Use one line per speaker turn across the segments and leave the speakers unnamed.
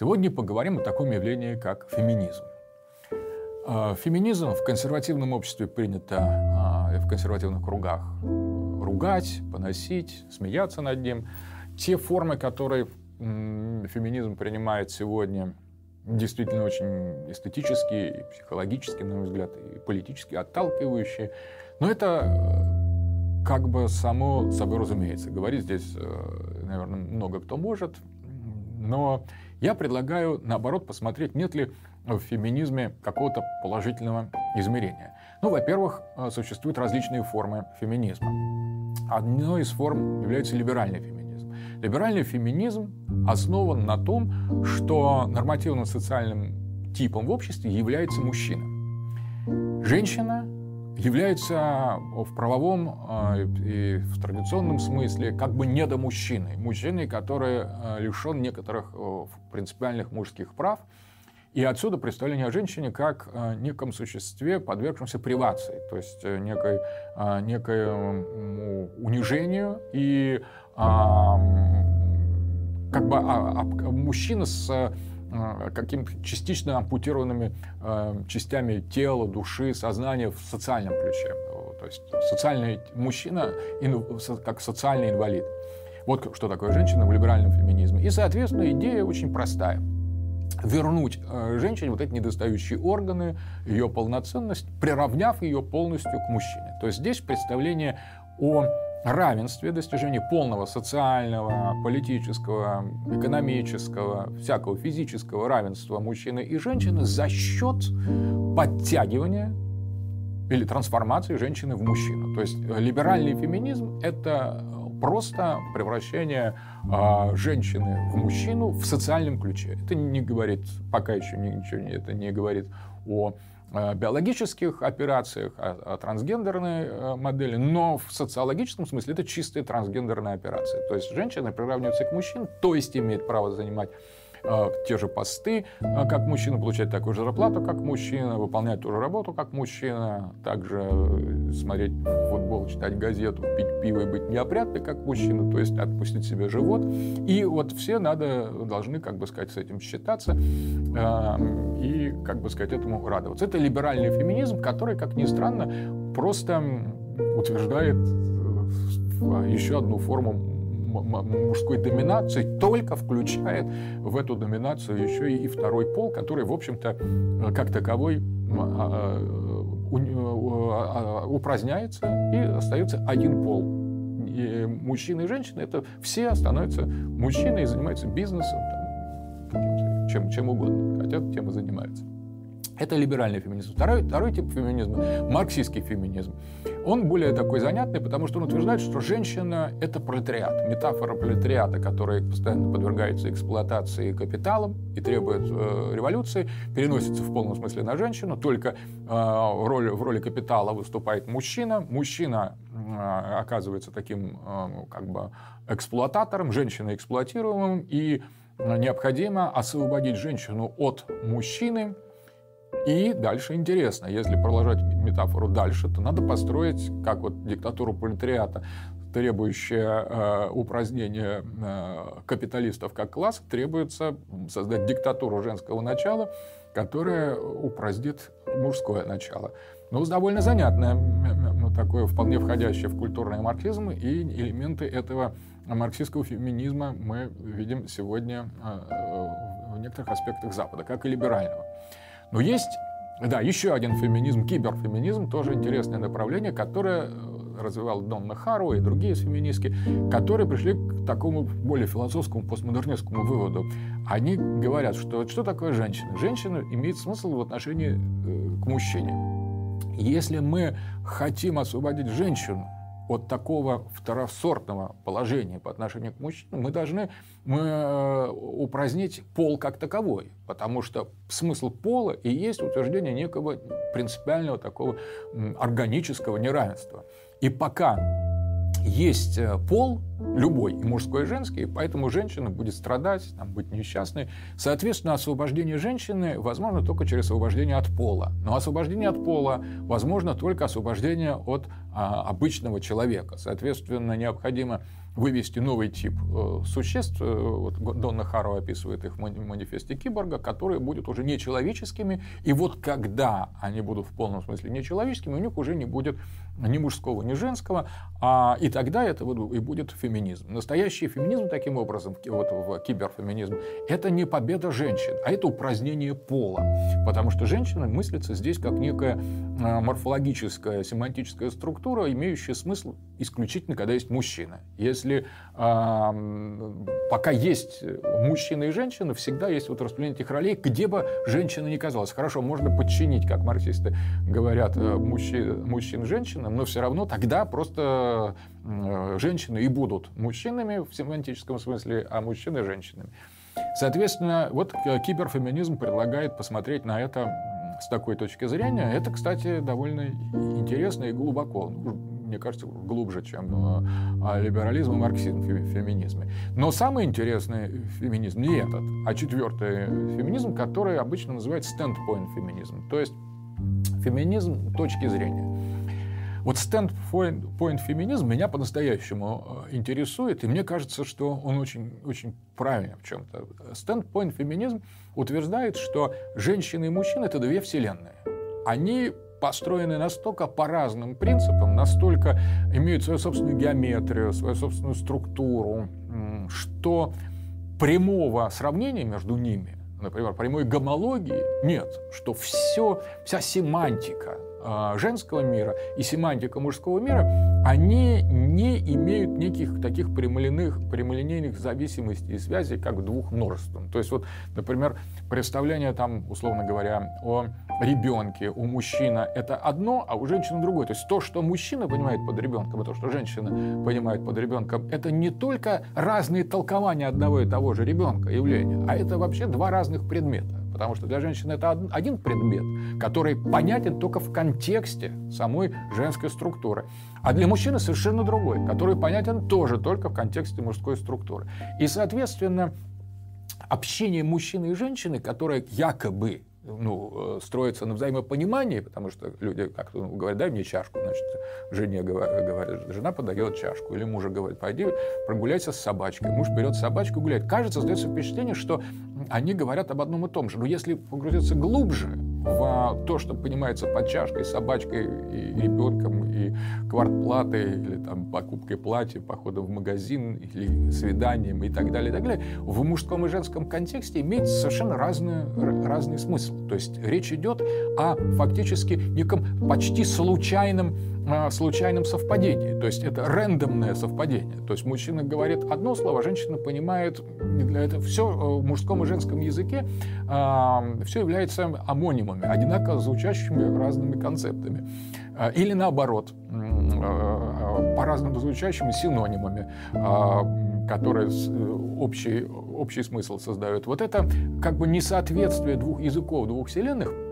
Сегодня поговорим о таком явлении, как феминизм. А, феминизм в консервативном обществе принято а, в консервативных кругах ругать, поносить, смеяться над ним. Те формы, которые феминизм принимает сегодня, действительно очень эстетические, и психологические, на мой взгляд, и политически отталкивающие. Но это э, как бы само собой разумеется. Говорить здесь, э, наверное, много кто может, но я предлагаю, наоборот, посмотреть, нет ли в феминизме какого-то положительного измерения. Ну, во-первых, э, существуют различные формы феминизма. Одной из форм является либеральный феминизм. Либеральный феминизм основан на том, что нормативным социальным типом в обществе является мужчина. Женщина является в правовом э, и в традиционном смысле как бы недомужчиной. Мужчиной, который э, лишен некоторых принципиальных мужских прав. И отсюда представление о женщине как неком существе, подвергшемся привации, то есть э, некой, некоему унижению и как бы а, а, мужчина с какими-то частично ампутированными частями тела, души, сознания в социальном ключе. То есть социальный мужчина как социальный инвалид. Вот что такое женщина в либеральном феминизме. И, соответственно, идея очень простая вернуть э, женщине вот эти недостающие органы, ее полноценность, приравняв ее полностью к мужчине. То есть здесь представление о равенстве, достижении полного социального, политического, экономического, всякого физического равенства мужчины и женщины за счет подтягивания или трансформации женщины в мужчину. То есть либеральный феминизм — это просто превращение э, женщины в мужчину в социальном ключе. Это не говорит, пока еще ничего не, это не говорит о биологических операциях, о, о трансгендерной э, модели, но в социологическом смысле это чистая трансгендерная операция. То есть женщина приравнивается к мужчине, то есть имеет право занимать те же посты, э, как мужчина, получать такую же зарплату, как мужчина, выполнять ту же работу, как мужчина, также э, смотреть футбол, читать газету, пить пиво и быть неопрятной, как мужчина, то есть отпустить себе живот. И вот все надо, должны, как бы сказать, с этим считаться и, как бы сказать, этому радоваться. Это либеральный феминизм, который, как ни странно, просто утверждает еще одну форму мужской доминации, только включает в эту доминацию еще и второй пол, который, в общем-то, э, как таковой а, а, а, упраздняется и остается один пол. И мужчины и женщины это все становятся мужчиной и занимаются бизнесом, там, чем, чем угодно, хотят, тем и занимаются. Это либеральный феминизм. Второй, второй тип феминизма – марксистский феминизм. Он более такой занятный, потому что он утверждает, что женщина – это пролетариат. Метафора пролетариата, который постоянно подвергается эксплуатации капиталом и требует э, революции, переносится в полном смысле на женщину. Только э, в, роли, в роли капитала выступает мужчина. Мужчина э, оказывается таким э, как бы эксплуататором, женщина эксплуатируемым, и необходимо освободить женщину от мужчины – и дальше интересно, если продолжать метафору дальше, то надо построить, как вот диктатуру пролетариата, требующая э, упразднения э, капиталистов как класс, требуется создать диктатуру женского начала, которая упразднит мужское начало. Ну, довольно занятное, такое вполне входящее в культурный марксизм, и элементы этого марксистского феминизма мы видим сегодня э, в некоторых аспектах Запада, как и либерального. Но есть, да, еще один феминизм, киберфеминизм, тоже интересное направление, которое э, развивал Донна Хару и другие феминистки, которые пришли к такому более философскому, постмодернистскому выводу. Они говорят, что что такое женщина? Женщина имеет смысл в отношении э, к мужчине. Если мы хотим освободить женщину от такого второсортного положения по отношению к мужчинам, мы должны мы, э, упразднить пол как таковой, потому что смысл пола и есть утверждение некого принципиального такого органического неравенства. И пока есть э, пол, любой, и мужской, и женский, поэтому женщина будет страдать, там, быть несчастной. Соответственно, освобождение женщины возможно только через освобождение от пола. Но освобождение от пола возможно только освобождение от а, обычного человека. Соответственно, необходимо вывести новый тип э, существ, э, вот Донна Харроу описывает их в манифесте киборга, которые будут уже нечеловеческими, и вот когда они будут в полном смысле нечеловеческими, у них уже не будет ни мужского, ни женского, а, и тогда это и будет феминизм. Настоящий феминизм, таким образом, вот в киберфеминизм, это не победа женщин, а это упразднение пола, потому что женщина мыслится здесь как некая а, морфологическая, семантическая структура, имеющая смысл исключительно, когда есть мужчина. Если э, пока есть мужчина и женщина, всегда есть вот распределение этих ролей, где бы женщина ни казалась. Хорошо, можно подчинить, как марксисты говорят, э, мужчин, мужчин женщинам, но все равно тогда просто э, женщины и будут мужчинами в семантическом смысле, а мужчины женщинами. Соответственно, вот э, киберфеминизм предлагает посмотреть на это с такой точки зрения. Это, кстати, довольно интересно и глубоко мне кажется, глубже, чем э, либерализм и марксизм в феминизме. Но самый интересный феминизм не этот, а четвертый феминизм, который обычно называется standpoint феминизм, то есть феминизм точки зрения. Вот standpoint феминизм меня по-настоящему э, интересует, и мне кажется, что он очень, очень правильный в чем-то. Standpoint феминизм утверждает, что женщины и мужчины — это две вселенные. Они построены настолько по разным принципам, настолько имеют свою собственную геометрию, свою собственную структуру, что прямого сравнения между ними, например, прямой гомологии нет, что все, вся семантика женского мира и семантика мужского мира, они не имеют неких таких прямолинейных, прямолинейных зависимостей и связей, как двух множеством. То есть вот, например, представление там, условно говоря, о ребенке у мужчины это одно, а у женщины другое. То есть то, что мужчина понимает под ребенком, и то, что женщина понимает под ребенком, это не только разные толкования одного и того же ребенка, явления, а это вообще два разных предмета. Потому что для женщины это один предмет, который понятен только в контексте самой женской структуры. А для мужчины совершенно другой, который понятен тоже только в контексте мужской структуры. И, соответственно, общение мужчины и женщины, которое якобы ну, э, строится на взаимопонимании, потому что люди как ну, говорят, дай мне чашку, значит, жене говорят, жена подает чашку, или мужа говорит, пойди прогуляйся с собачкой. Муж берет собачку, гуляет. Кажется, создается впечатление, что они говорят об одном и том же. Но если погрузиться глубже в то, что понимается под чашкой, собачкой и ребенком, и квартплатой, или там покупкой платья, походом в магазин, или свиданием и так далее, и так далее, в мужском и женском контексте имеет совершенно разный, разный смысл. То есть речь идет о фактически неком почти случайном случайном совпадении. То есть это рандомное совпадение. То есть мужчина говорит одно слово, а женщина понимает для этого все в мужском и женском языке э, все является амонимами, одинаково звучащими разными концептами. А, или наоборот, э, по-разному звучащими синонимами которые общий, общий смысл создают. Вот это как бы несоответствие двух языков, двух вселенных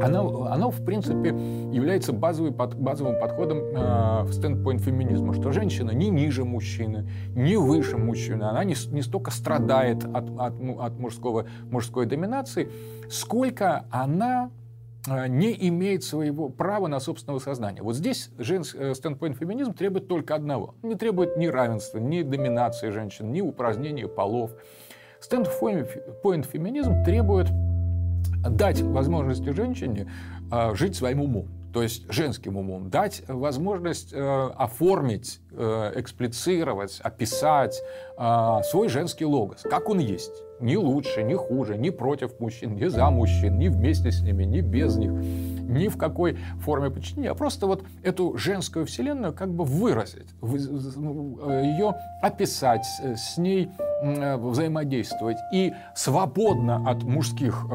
оно, оно, в принципе, является базовый, под, базовым подходом э, в стендпоинт феминизма, что женщина не ниже мужчины, не выше мужчины, она не, не столько страдает от, от, от мужского, мужской доминации, сколько она э, не имеет своего права на собственное сознание. Вот здесь э, стендпоинт феминизм требует только одного. Не требует ни равенства, ни доминации женщин, ни упразднения полов. Стендпоинт феминизм требует дать возможности женщине э, жить своим умом, то есть женским умом, дать возможность э, оформить, э, эксплицировать, описать э, свой женский логос, как он есть. Ни лучше, ни хуже, ни против мужчин, ни за мужчин, ни вместе с ними, ни без них, ни в какой форме подчинения, а просто вот эту женскую вселенную как бы выразить, ну, э, ее описать, э, с ней Э, взаимодействовать и свободно от мужских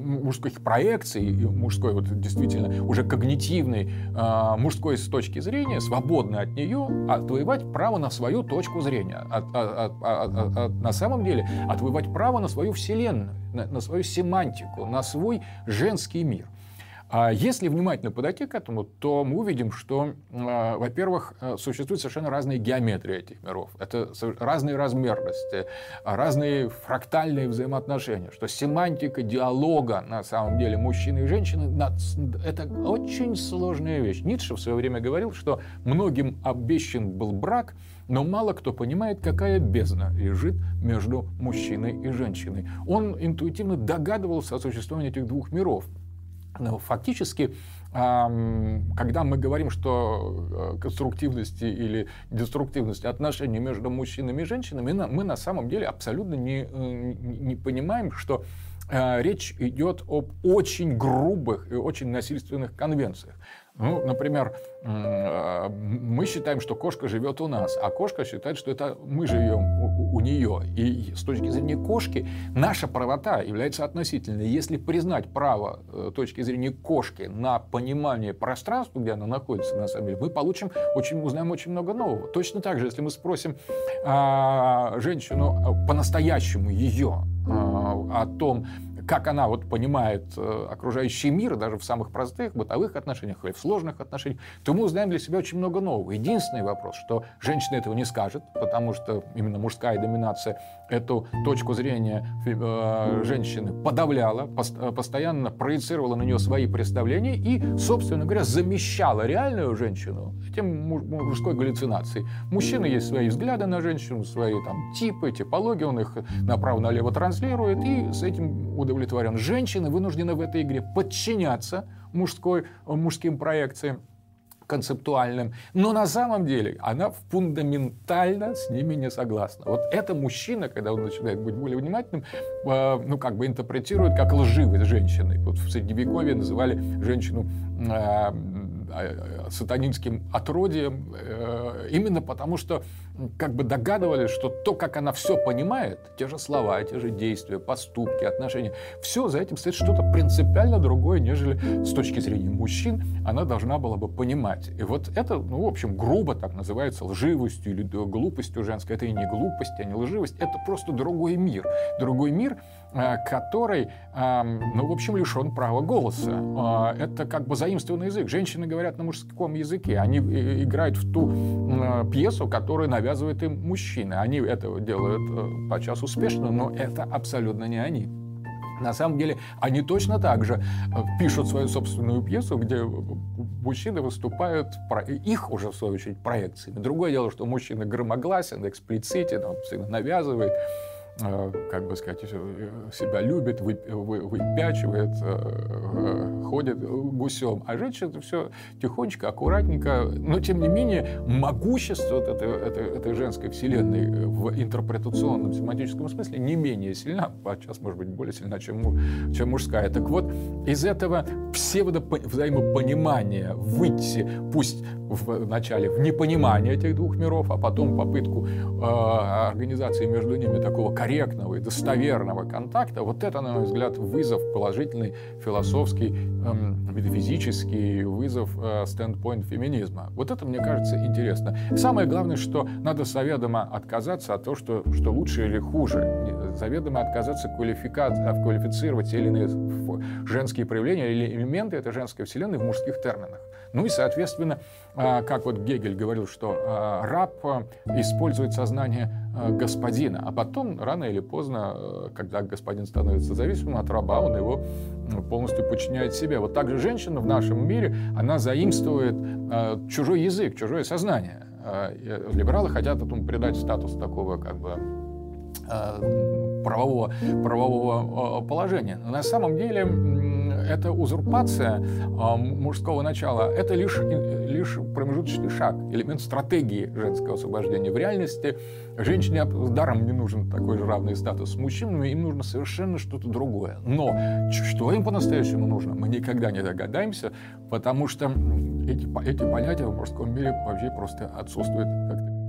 мужских проекций, мужской вот действительно уже когнитивной, мужской с точки зрения, свободно от нее отвоевать право на свою точку зрения. От, от, от, от, на самом деле отвоевать право на свою вселенную, на, на свою семантику, на свой женский мир. А если внимательно подойти к этому, то мы увидим, что, э, во-первых, э, существуют совершенно разные геометрии этих миров. Это разные размерности, разные фрактальные взаимоотношения, что семантика диалога на самом деле мужчины и женщины – это очень сложная вещь. Ницше в свое время говорил, что многим обещан был брак, но мало кто понимает, какая бездна лежит между мужчиной и женщиной. Он интуитивно догадывался о существовании этих двух миров. Но фактически, когда мы говорим, что э, конструктивности или деструктивности отношений между мужчинами и женщинами, мы на самом деле абсолютно не, э, не понимаем, что э, речь идет об очень грубых и очень насильственных конвенциях. Ну, например, мы считаем, что кошка живет у нас, а кошка считает, что это мы живем у, у нее. И с точки зрения кошки наша правота является относительной. Если признать право э, точки зрения кошки на понимание пространства, где она находится, на самом деле, мы получим, очень, узнаем очень много нового. Точно так же, если мы спросим а, женщину э, по-настоящему ее а, о том, как она вот понимает э, окружающий мир, даже в самых простых бытовых отношениях или в сложных отношениях, то мы узнаем для себя очень много нового. Единственный вопрос, что женщина этого не скажет, потому что именно мужская доминация эту точку зрения э, женщины подавляла, э, постоянно проецировала на нее свои представления и, собственно говоря, замещала реальную женщину этим мужской галлюцинацией. Мужчины есть свои взгляды на женщину, свои там типы, типологии, он их направо-налево транслирует и с этим удовлетворен. Женщины вынуждены в этой игре подчиняться мужской, мужским проекциям концептуальным, но на самом деле она фундаментально с ними не согласна. Вот это мужчина, когда он начинает быть более внимательным, э, ну, как бы интерпретирует как лживость женщины. Вот в Средневековье называли женщину э, Э, сатанинским отродием, э, именно потому что как бы догадывались, что то, как она все понимает, те же слова, те же действия, поступки, отношения, все за этим стоит что-то принципиально другое, нежели с точки зрения мужчин она должна была бы понимать. И вот это, ну, в общем, грубо так называется лживостью или глупостью женской. Это и не глупость, а не лживость, это просто другой мир. Другой мир, э, который, ну, в общем, лишен права голоса. А, это как бы заимствованный язык. Женщины говорят на мужском языке. Они э, играют в ту пьесу, которую навязывает им мужчина. Они это делают э, подчас успешно, но это абсолютно не они. На самом деле они точно так же пишут свою собственную пьесу, где мужчины выступают, их уже в свою очередь проекциями. Другое дело, что мужчина громогласен, эксплицитен, он навязывает Э, как бы сказать, себя любит, выпячивает, э, ходит гусем. А женщина это все тихонечко, аккуратненько. Но, тем не менее, могущество вот этой, этой, этой женской вселенной в интерпретационном, семантическом смысле не менее сильна, сейчас, может быть, более сильна, чем, чем мужская. Так вот, из этого взаимопонимания выйти, пусть в начале в непонимание этих двух миров, а потом попытку э, организации между ними такого корректного и достоверного контакта, вот это, на мой взгляд, вызов положительный, философский, э, метафизический вызов э, стендпоинт феминизма. Вот это, мне кажется, интересно. Самое главное, что надо заведомо отказаться от того, что, что лучше или хуже. Заведомо отказаться квалифицировать те или иные женские проявления или элементы этой женской вселенной в мужских терминах. Ну и, соответственно, как вот Гегель говорил, что а, раб а, использует сознание господина, а потом, рано или поздно, когда господин становится зависимым от раба, он его полностью подчиняет себе. Вот так же женщина в нашем мире, она заимствует чужой язык, чужое сознание. Либералы хотят этому придать статус такого как бы правового, правового положения. На самом деле эта узурпация а, мужского начала – это лишь, лишь промежуточный шаг, элемент стратегии женского освобождения. В реальности женщине даром не нужен такой же равный статус с мужчинами, им нужно совершенно что-то другое. Но что им по-настоящему нужно, мы никогда не догадаемся, потому что эти, эти понятия в мужском мире вообще просто отсутствуют как-то